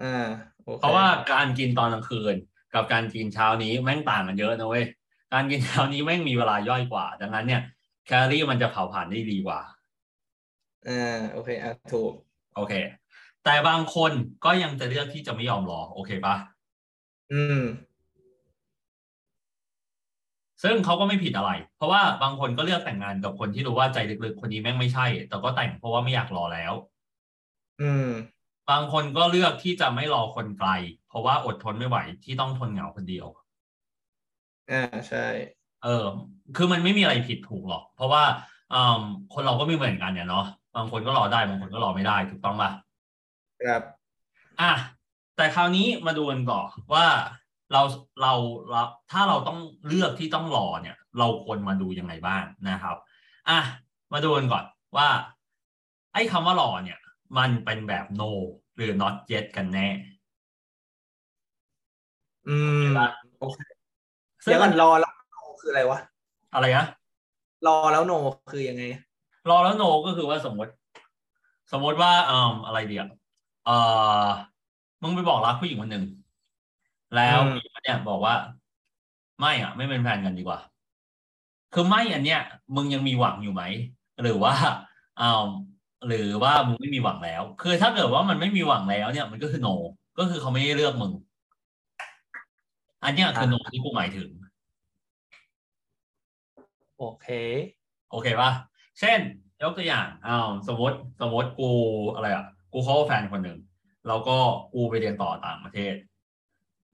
อ่าโอเคเพราะว่าการกินตอนกลางคืน กับการกินเช้านี้แม่งต่างกันเยอะนะเว้ยการกินเช้านี้แม่งมีเวลาย่อยกว่า ดังนั้นเนี่ยแคลอรี่มันจะเผาผลาญได้ดีกว่าอ่าโอเคอะถูกโอเค แต่บางคนก็ยังจะเลือกที่จะไม่ยอมรอ โอเคปะอืม ซึ่งเขาก็ไม่ผิดอะไร เพราะว่าบางคนก็เลือกแต่งงานกับคนที่รู้ว่าใจลึกๆคนนี้แม่งไม่ใช่ แต่ก็แต่งเพราะว่าไม่อยากรอแล้ว อืม บางคนก็เลือกที่จะไม่รอคนไกล เพราะว่าอดทนไม่ไหวที่ต้องทนเหงาคนเดียว อ่าใช่ เออ คือมันไม่มีอะไรผิดถูกหรอก เพราะว่าอืมคนเราก็ไม่เหมือนกันเนี่ยเนาะบางคนก็รอได้บางคนก็รอไม่ได้ถูกต้องป่ะครับ อะแต่คราวนี้มาดูกันต่อว่าเราเราเราถ้าเราต้องเลือกที่ต้องรอเนี่ย เราควรมาดูยังไงบ้างนะครับ อะมาดูกันก่อนว่า ไอ้คำว่ารอเนี่ย มันเป็นแบบ no หรือ not yet กันแน่ อืมโอเคซึ่งเดี๋ยวก่อนรอแล้วโนคืออะไรวะ อะไรนะรอแล้วโนคือยังไง รอแล้วโนก็คือว่าสมมติ สมมติว่าอืมอะไรเดียวเอ่อมึงไปบอกรักผู้หญิงคนหนึ่งแล้วอืมผู้หญิงคนเนี่ยบอกว่า ไม่อะ ไม่เป็นแฟนกันดีกว่า คือไม่อันเนี้ย มึงยังมีหวังอยู่ไหม หรือว่าอ่า หรือว่ามึงไม่มีหวังแล้ว คือถ้าเกิดว่ามันไม่มีหวังแล้วเนี่ยมันก็คือโน ก็คือเขาไม่ได้เลือกมึง อันเนี้ยคือโนที่กูหมายถึง โอเค โอเคป่ะเช่น ยกตัวอย่างอ้าวสมมติสมมติกูอะไรอะ กูเขาแฟนคนหนึ่งแล้วก็กูไปเรียนต่อต่างประเทศ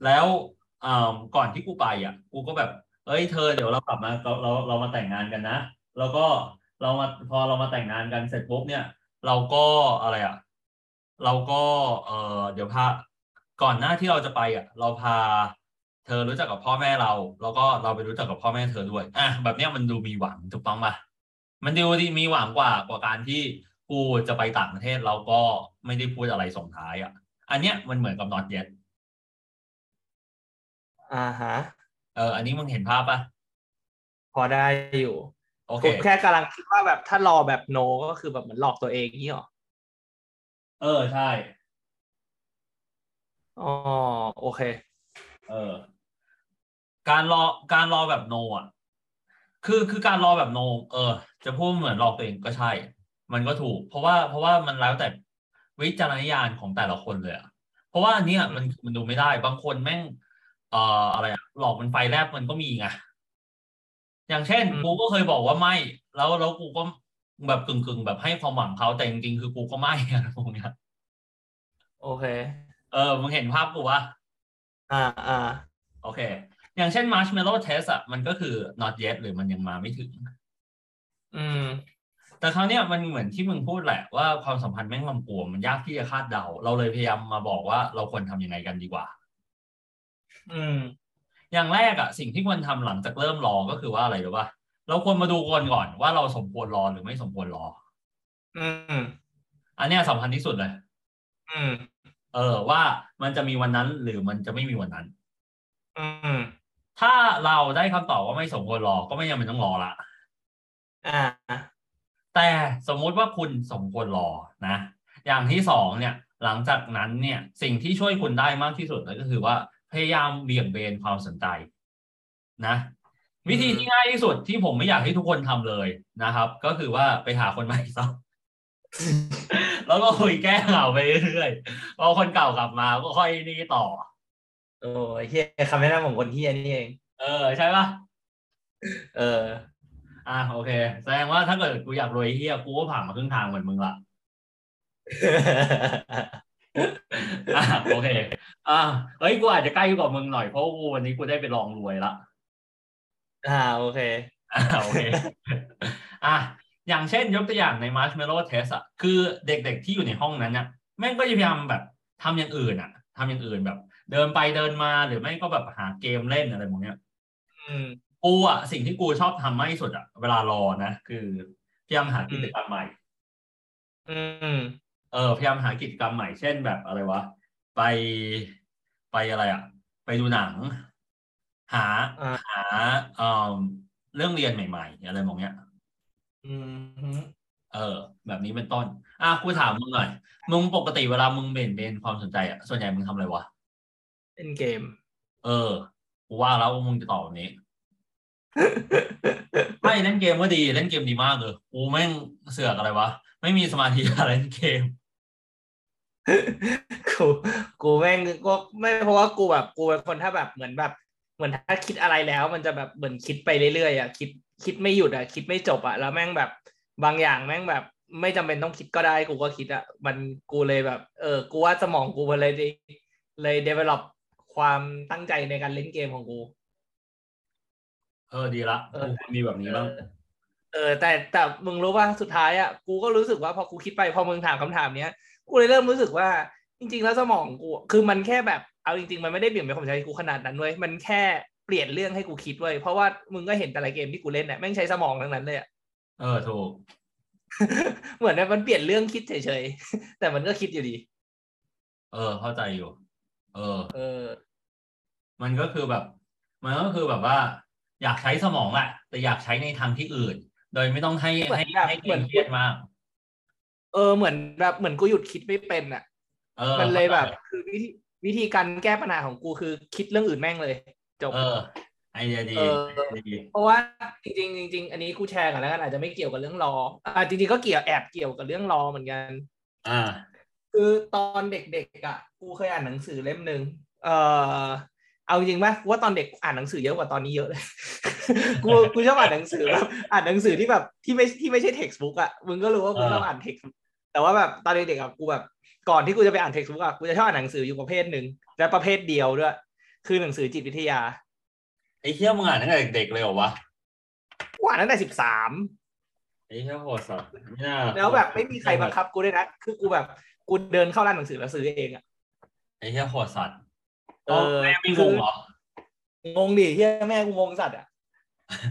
แล้วอ่าก่อนที่กูไปอะ กูก็แบบ เอ้ยเธอเดี๋ยวเรากลับมาเราเราเรามาแต่งงานกันนะ แล้วก็เรามาพอเรามาแต่งงานกันเสร็จปุ๊บเนี่ย เราก็อะไรอะ เราก็เออเดี๋ยวพาก่อนหน้าที่เราจะไปอะ เราพาเธอรู้จักกับพ่อแม่เรา แล้วก็เราไปรู้จักกับพ่อแม่เธอด้วยอะแบบเนี้ยมันดูมีหวังถูกต้องป่ะมันดูดีมีหวังกว่ากว่าการที่กูจะไปต่างประเทศเราก็ไม่ได้พูดอะไรส่งท้ายอะ อันเนี้ยมันเหมือนกับ not yet อ่าฮะ เออ อันนี้มึงเห็นภาพป่ะพอได้อยู่โอเค ผมแค่กำลังคิดว่าแบบถ้ารอแบบโนก็คือแบบเหมือนหลอกตัวเองนี่หรอ เออใช่ อ๋อโอเค เออ การรอการรอแบบโนอะ คือคือการรอแบบโน เออ จะพูดเหมือนหลอกตัวเองก็ใช่ มันก็ถูก เพราะว่าเพราะว่ามันแล้วแต่วิจารณญาณของแต่ละคนเลยอะเพราะว่าอันเนี้ยมันมันดูไม่ได้ บางคนแม่ง เอ่ออะไรอะหลอกมันไฟแลบมันก็มีไง อย่างเช่นอืมกูก็เคยบอกว่าไม่ แล้วแล้วกูก็แบบกึ่งกึ่งๆแบบให้ความหวังเขาแต่จริงๆคือกูก็ไม่อะไรพวกเนี้ยโอเค เออมึงเห็นภาพกูวะอ่าอ่าโอเค อย่างเช่น marshmallow test อะมันก็คือ not yet หรือมันยังมาไม่ถึง อืม แต่คราวเนี้ยมันเหมือนที่มึงพูดแหละว่าความสัมพันธ์แม่งลำปวงมันยากที่จะคาดเดา เราเลยพยายามมาบอกว่าเราควรทำยังไงกันดีกว่า อืม อย่างแรกอะสิ่งที่ควรทำหลังจากเริ่มรอก็คือว่าอะไรรู้ป่ะเราควรมาดูก่อนก่อนว่าเราสมควรรอหรือไม่สมควรรอ อืม อันเนี้ยสำคัญที่สุดเลย อืม เออ ว่ามันจะมีวันนั้นหรือมันจะไม่มีวันนั้น อืม ถ้าเราได้คำตอบว่าไม่สมควรรอ ก็ไม่จำเป็นต้องรอละอ่า แต่สมมุติว่าคุณสมควรรอนะ อย่างที่สองเนี่ย หลังจากนั้นเนี่ย สิ่งที่ช่วยคุณได้มากที่สุดเลยก็คือว่า พยายามเบี่ยงเบนความสนใจนะ วิธีที่ง่ายที่สุดที่ผมไม่อยากให้ทุกคนทำเลยนะครับ ก็คือว่าไปหาคนใหม่ซะแล้วก็คุยแก้เหงาไปเรื่อยๆพอคนเก่ากลับมาก็ค่อยนี่ต่อ โอ้ยเฮียคำแนะนำของคนเฮียนี่เอง เออ ใช่ปะเออ อะโอเค แสดงว่าถ้าเกิดกูอยากรวยเฮียกูก็ผ่านมาครึ่งทางเหมือนมึงละ อะโอเค อะเฮ้ยกูอาจจะใกล้กว่ามึงหน่อยเพราะกูวันนี้กูได้ไปลองรวยละอ่าโอเคอ่าโอเคอะอย่างเช่นยกตัวอย่างใน Marshmallow Test อะคือเด็กๆที่อยู่ในห้องนั้นเนี่ยแม่งก็จะพยายามแบบทำอย่างอื่นอะทำอย่างอื่นแบบ เดินไปเดินมาหรือไม่ก็แบบหาเกมเล่นอะไรพวกเนี้ยอืมกูอะสิ่งที่กูชอบทำมากที่สุดอะเวลารอนะ คือพยายามหากิจกรรมใหม่อืม เออพยายามหากิจกรรมใหม่เช่นแบบอะไรวะ ไปไปอะไรอะไปดูหนังหาอ่าหาเอ่อเรื่องเรียนใหม่ๆอะไรมองเนี้ยอืมเออ แบบนี้เป็นต้น อะกูถามมึงหน่อย มึงปกติเวลามึงเบนเบนความสนใจอะส่วนใหญ่มึงทำอะไรวะเล่นเกม เออกูว่าแล้วว่ามึงจะตอบแบบนี้ไม่เล่นเกมก็ดีเล่นเกมดีมากเลยกูแม่งเสือกอะไรวะ ไม่มีสมาธิอะไรเล่นเกม กูกูแม่งก็ไม่เพราะว่ากูแบบกูเป็นคนถ้าแบบเหมือนแบบ เหมือนถ้าคิดอะไรแล้ว มันจะแบบเหมือนคิดไปเรื่อยๆอะคิดคิดไม่หยุดอะคิดไม่จบอะแล้วแม่งแบบบางอย่างแม่งแบบ ไม่จำเป็นต้องคิดก็ได้กูก็คิดอะมันกูเลยแบบ เออกูว่าสมองกูมันเลยดีเลย develop ความตั้งใจในการเล่นเกมของกู เออดีละเออกูมีแบบนี้บ้างเออแต่แต่มึงรู้ว่าสุดท้ายอะกูก็รู้สึกว่าพอกูคิดไปพอมึงถามคำถามเนี้ย กูเลยเริ่มรู้สึกว่า จริง ๆ แล้วสมองกูคือมันแค่แบบเอาจริง ๆ มันไม่ได้เปลี่ยนเป็นความใช้กูขนาดนั้นเว้ยมันแค่เปลี่ยนเรื่องให้กูคิดเว้ยเพราะว่ามึงก็เห็นแต่ละเกมที่กูเล่นเนี่ยแม่งใช้สมองทั้งนั้นเลยอะเออถูกเหมือนมันเปลี่ยนเรื่องคิดเฉยๆแต่มันก็คิดอยู่ดี เออ เข้าใจอยู่ เออ เออ มันก็คือแบบ มันก็คือแบบว่า อยากใช้สมองแหละแต่อยากใช้ในทางที่อื่น โดยไม่ต้องให้เหมือนให้แบบให้เหมือนเครียดมาก เออเหมือนแบบเหมือนกูหยุดคิดไม่เป็นอะเออมันเลยแบบข้าใจคือวิธีวิธีการแก้ปัญหาของกูคือคิดเรื่องอื่นแม่งเลยจบเออไอเดียดีเออไอเดียดีเพราะว่าจริงๆจริงๆอันนี้กูแชร์กันแล้วกันอาจจะไม่เกี่ยวกับเรื่องรออ่าจริงๆก็เกี่ยวแอบเกี่ยวกับเรื่องรอเหมือนกัน อ่า คือตอนเด็กๆอะกูเคยอ่านหนังสือเล่มหนึ่งเออเอาจริงป่ะกูว่าตอนเด็กอ่านหนังสือเยอะกว่าตอนนี้เยอะเลย กูกูชอบอ่านหนังสือแบบอ่านหนังสือที่แบบที่ไม่ที่ไม่ใช่ textbook อะมึงก็รู้ว่ากูชอบอ่าน text แต่ว่าแบบตอนเด็กๆอะกูแบบก่อนที่กูจะไปอ่าน textbook อะกูจะชอบอ่านหนังสืออยู่ประเภทหนึ่งและประเภทเดียวด้วย คือหนังสือจิตวิทยาไอ้เที่ยมึงอ่านตั้งแต่เด็กๆเลยเหรอวะกูอ่านตั้งแต่สิบสามไอ้เที่ยโหดสัสไม่น่าแล้วแบบไม่มีใครบังคับกูด้วยนะคือกูแบบกูเดินเข้าร้านหนังสือแล้วซื้อเองอะไอ้เที่ยโหดสัสเออแม่ไม่งงเหรองงดิที่แม่กูงงสัตว์อะ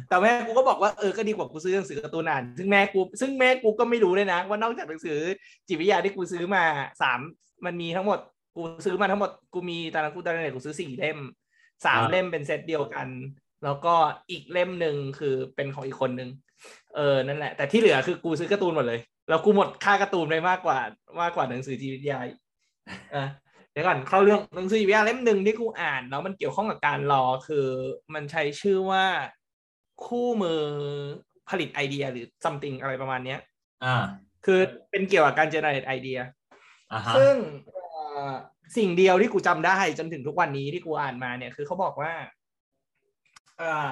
แต่แม่กูก็บอกว่าเออก็ดีกว่ากูซื้อหนังสือการ์ตูนอ่านซึ่งแม่กูซึ่งแม่กูก็ไม่รู้เลยนะ ว่านอกจากหนังสือจิตวิทยาที่กูซื้อมาสามมันมีทั้งหมดกูซื้อมาทั้งหมดกูมีตอนนั้นกูตอนนั้นกูซื้อสี่เล่มสามเล่มเป็นเซตเดียวกัน แล้วก็อีกเล่มหนึ่งคือเป็นของอีกคนนึงเออนั่นแหละ แต่ที่เหลือคือกูซื้อการ์ตูนหมดเลย แล้วกูหมดค่าการ์ตูนไปมากกว่ามากกว่าหนังสือจิตวิทยาอีกอะเดี๋ยวก่อนเข้าเรื่องหนังสือจิตวิทยาเล่มหนึ่งที่กูอ่านแล้วมันเกี่ยวข้องกับการรอคือมันใช้ชื่อว่า คู่มือผลิตไอเดียหรือ something อะไรประมาณเนี้ยอ่า คือเป็นเกี่ยวกับการ generate ไอเดียอ่าฮะซึ่งเอ่อสิ่งเดียวที่กูจำได้จนถึงทุกวันนี้ที่กูอ่านมาเนี่ยคือเขาบอกว่าเอ่อ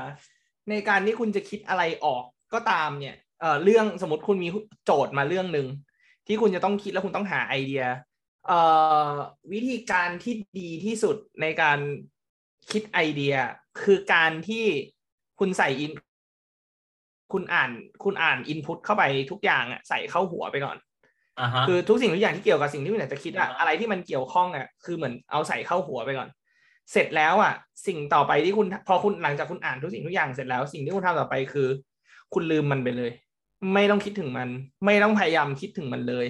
ในการที่คุณจะคิดอะไรออกก็ตามเนี่ยเอ่อเรื่องสมมติคุณมีโจทย์มาเรื่องหนึ่งที่คุณจะต้องคิดแล้วคุณต้องหาไอเดียเอ่อวิธีการที่ดีที่สุดในการคิดไอเดีย คือการที่ คุณใส่อิน คุณอ่าน คุณอ่านอินพุตเข้าไปทุกอย่างอะใส่เข้าหัวไปก่อนอ่าฮะคือทุกสิ่งทุกอย่างที่เกี่ยวกับสิ่งที่คุณอยากจะคิดอะอะไรที่มันเกี่ยวข้องอะคือเหมือนเอาใส่เข้าหัวไปก่อน เสร็จแล้วอะสิ่งต่อไปที่คุณพอคุณหลังจากคุณอ่านทุกสิ่งทุกอย่างเสร็จแล้วสิ่งที่คุณทำต่อไปคือ คุณลืมมันไปเลย ไม่ต้องคิดถึงมัน ไม่ต้องพยายามคิดถึงมันเลย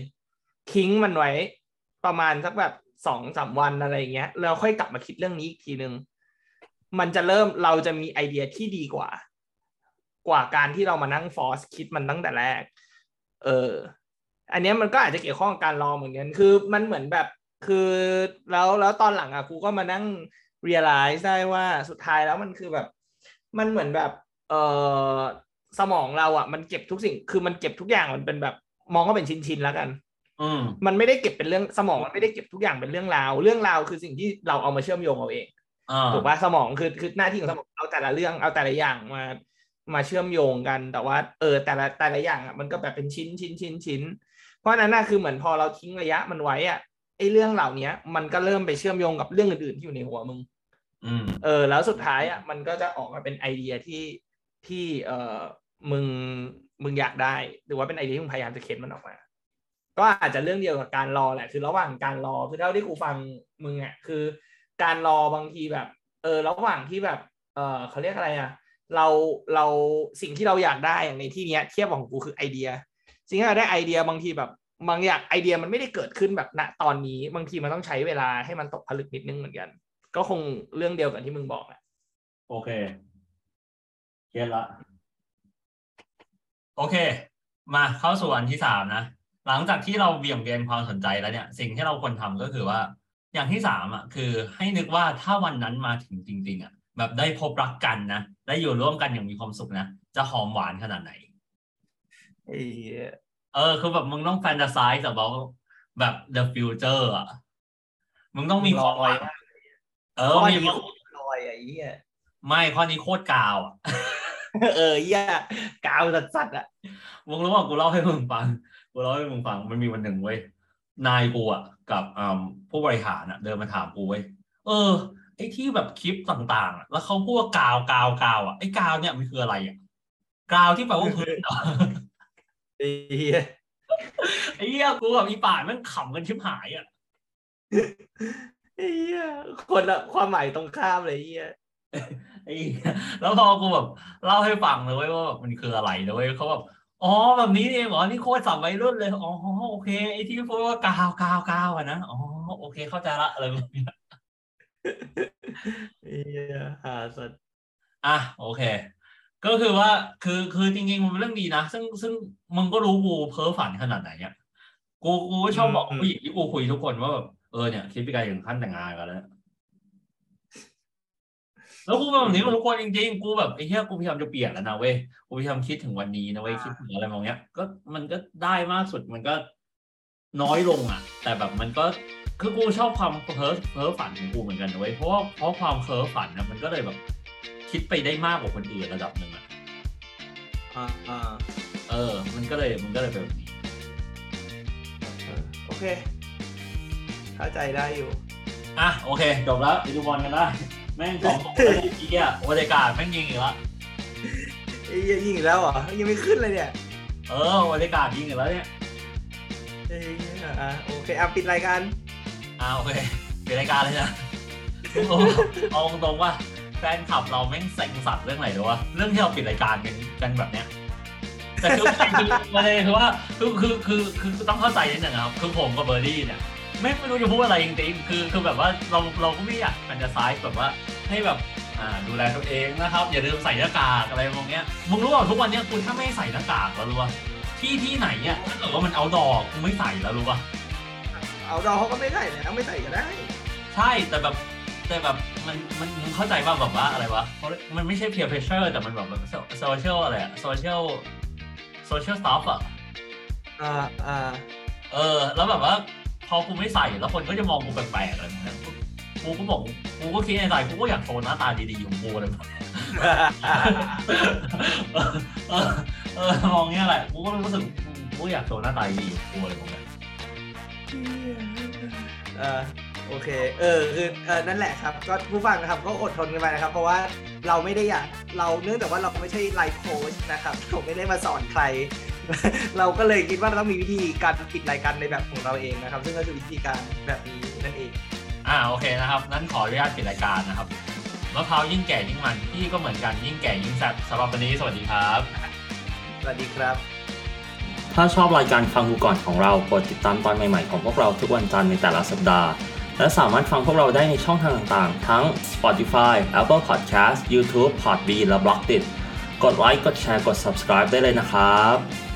ทิ้งมันไว้ ประมาณสักแบบสองสามวันอะไรอย่างเงี้ยแล้วค่อยกลับมาคิดเรื่องนี้อีกทีนึง มันจะเริ่มเราจะมีไอเดียที่ดีกว่า กว่าการที่เรามานั่งฟอร์สคิดมันตั้งแต่แรก เออ อันเนี้ยมันก็อาจจะเกี่ยวข้องกับการรอเหมือนกัน คือมันเหมือนแบบ คือแล้วแล้วตอนหลังอะครูก็มานั่ง realize ได้ว่าสุดท้ายแล้วมันคือแบบ มันเหมือนแบบ เออสมองเราอะ มันเก็บทุกสิ่ง คือมันเก็บทุกอย่างมันเป็นแบบ มองก็เป็นชิ้นๆแล้วกันอืมมันไม่ได้เก็บเป็นเรื่องสมองมันไม่ได้เก็บทุกอย่างเป็นเรื่องราว เรื่องราวคือสิ่งที่เราเอามาเชื่อมโยงเอาเองอ่า ถูกปะสมองคือคือหน้าที่ของสมองเอาแต่ละเรื่องเอาแต่ละอย่างมามาเชื่อมโยงกันแต่ว่า เออ แต่ละแต่ละอย่างอะมันก็แบบเป็นชิ้นชิ้นชิ้นชิ้น เพราะฉะนั้นน่ะคือเหมือนพอเราทิ้งระยะมันไว้อะไอ้เรื่องเหล่านี้มันก็เริ่มไปเชื่อมโยงกับเรื่องอื่นๆที่อยู่ในหัวมึงอืมเออ แล้วสุดท้ายอะมันก็จะออกมาเป็นไอเดียที่ที่เออมึงมึงอยากได้ หรือว่าเป็นไอเดียที่มึงพยายามจะเข็นมันออกมา ก็อาจจะเรื่องเดียวกับการรอแหละ คือระหว่างการรอคือเท่าที่กูฟังมึงอะคือ การรอบางทีแบบ เออระหว่างที่แบบ เออเขาเรียกอะไรอะ เราเราสิ่งที่เราอยากได้อย่างในที่เนี้ยเทียบของกูคือไอเดีย สิ่งที่เราได้ไอเดียบางทีแบบบางอย่างไอเดียมันไม่ได้เกิดขึ้นแบบณตอนนี้ บางทีมันต้องใช้เวลาให้มันตกผลึกนิดนึงเหมือนกัน ก็คงเรื่องเดียวกับที่มึงบอกแหละโอเคเก็ตละ โอเค มาเข้าสู่อันที่สามนะ หลังจากที่เราเบี่ยงเบนความสนใจแล้วเนี่ย สิ่งที่เราควรทำก็คือว่า อย่างที่สามอะคือให้นึกว่าถ้าวันนั้นมาถึงจริง ๆอะแบบได้พบรักกันนะได้อยู่ร่วมกันอย่างมีความสุขนะจะหอมหวานขนาดไหนไอ้เออคือแบบมึงต้องแฟนตาซีแบบว่าแบบ the future อะมึงต้องมีความหวังเออข้อมีนี้โคตรลอยอะไอ้เหี้ยไม่ข้อนี้โคตรกาวอะเออเหี้ยกาวสัสสัสอะมึงรู้ว่ากูเล่าให้มึงฟังกูเล่าให้มึงฟังมันมีวันหนึ่งเว้ย นายกูอะกับอ่าผู้บริหารอะ เดินมาถามกูเว้ยเออไอ้ที่แบบคลิปต่างๆอะแล้วเขาพูดว่ากาวกาวกาวอะไอ้กาวเนี่ยมันคืออะไรอะกาวที่แปลว่าพื้นเหรอไอ้เหี้ยไอ้เหี้ยกูกับอีป่านแมันขำกันชิบหายอะไอ้เหี้ยคนละความหมายตรงข้ามเลยไอ้เหี้ยไอ้เหี้ยแล้วพอกูแบบเล่าให้ฟังเลยเว้ยว่าแบบมันคืออะไรนะเว้ยเขาแบบ อ๋อแบบนี้นี่เองเหรอนี่โคตรสับวัยรุ่นเลยอ๋อโอเคไอ้ที่พูดว่ากาวกาวกาวอะนะอ๋อโอเคเข้าใจละอะไรแบบนี้ไอ้เหี้ยหาสัสอะโอเค ก็คือว่าคือคือจริงๆมันเป็นเรื่องดีนะซึ่งซึ่งมึงก็รู้กูเพ้อฝันขนาดไหนเนี่ยกูกูก็ชอบบอกผู้หญิงที่กูคุยทุกคนว่าแบบเออเนี่ยคิดไปไกลถึงขั้นแต่งงานกันแล้ว แล้วกูเป็นแบบนี้กับทุกคนจริงๆ กูแบบไอ้เหี้ยกูพยายามจะเปลี่ยนแล้วนะเว้ย กูพยายามคิดถึงวันนี้นะเว้ย คิดถึงอะไรมองเนี้ย ก็มันก็ได้มากสุดมันก็น้อยลงอะ แต่แบบมันก็คือกูชอบความเพ้อเพ้อฝันของกูเหมือนกันนะเว้ย เพราะว่าเพราะความเพ้อฝันนะมันก็เลยแบบ คิดไปได้มากกว่าคนอื่นระดับหนึ่งอะอ่าอ่าเออ มันก็เลยมันก็เลยเป็นแบบนี้เออโอเค เข้าใจได้อยู่ อะ โอเค จบแล้วไปดูบอลกันได้ แม่งสองสองเลยอีกอะบรรยากาศแม่งยิงอีกแล้วไอ้เหี้ยยิงอีกแล้วเหรอยังไม่ขึ้นเลยเนี่ยเออบรรยากาศยิงอีกแล้วเนี่ยไอ้เหี้ยอะโอเคอะปิดรายการอ่าโอเคเป็นรายการเลยนะโอ้เอาตรงๆว่าแฟนคลับเราแม่งเซ็งสัตว์เรื่องไหนหรือวะเรื่องที่เราปิดรายการกันกันแบบเนี้ยแต่คือคือประเด็นคือว่าคือคือคือคือคือต้องเข้าใจนิดหนึ่งนะครับคือผมกับเบอร์ดี้เนี่ย ไม่ไม่รู้จะพูดอะไรจริงๆ คือคือแบบว่าเราเราก็ไม่อยากมันจะซ้ายแบบว่าให้แบบอ่าดูแลตัวเองนะครับ อย่าลืมใส่หน้ากากอะไรมองเนี้ยมึงรู้ป่ะทุกวันเนี้ยคุณถ้าไม่ใส่หน้ากากแล้วรู้ป่ะที่ที่ไหนเนี่ยถ้าเกิดว่ามันเอาดอกกูไม่ใส่แล้วรู้ป่ะเอาดอกเขาก็ไม่ใส่แล้วไม่ใส่ก็ได้ ใช่แต่แบบแต่แบบมันมันมึงเข้าใจว่าแบบว่าอะไรวะเพราะมันไม่ใช่ peer pressure แต่มันแบบแบบ social อะไรอะ social social stuff อะอ่าอ่าเออ แล้วแบบว่า พอกูไม่ใส่แล้วคนก็จะมองกูแปลกๆอะไรแบบนี้กูก็บอกกูก็คิดในใจกูก็อยากโชว์หน้าตาดีๆของกูเลยเออเออเออมองเงี้ยแหละกูก็รู้สึกกูก็อยากโชว์หน้าตาดีๆของกูอะไรแบบนี้เออโอเค เออคือเออนั่นแหละครับ ก็ผู้ฟังนะครับก็อดทนกันไปนะครับ เพราะว่าเราไม่ได้อยากเราเนื่องจากว่าเราไม่ใช่ไลฟ์โค้ชนะครับผมไม่ได้มาสอนใคร เราก็เลยคิดว่าเราต้องมีวิธีการปิดรายการในแบบของเราเองนะครับ ซึ่งก็คือวิธีการแบบนี้นั่นเอง อ่าโอเคนะครับนั้นขออนุญาตปิดรายการนะครับมะพร้าวยิ่งแก่ยิ่งมันพี่ก็เหมือนกันยิ่งแก่ยิ่งแซ่บสำหรับวันนี้สวัสดีครับ สวัสดีครับ ถ้าชอบรายการฟังกูก่อนของเรากดติดตามตอนใหม่ๆของพวกเราทุกวันจันทร์ในแต่ละสัปดาห์และสามารถฟังพวกเราได้ในช่องทางต่างๆ ทั้ง Spotify, Apple Podcast, YouTube, Podbean และ b l o g d i t กดไลค์ กดแชร์ กด subscribe ได้เลยนะครับ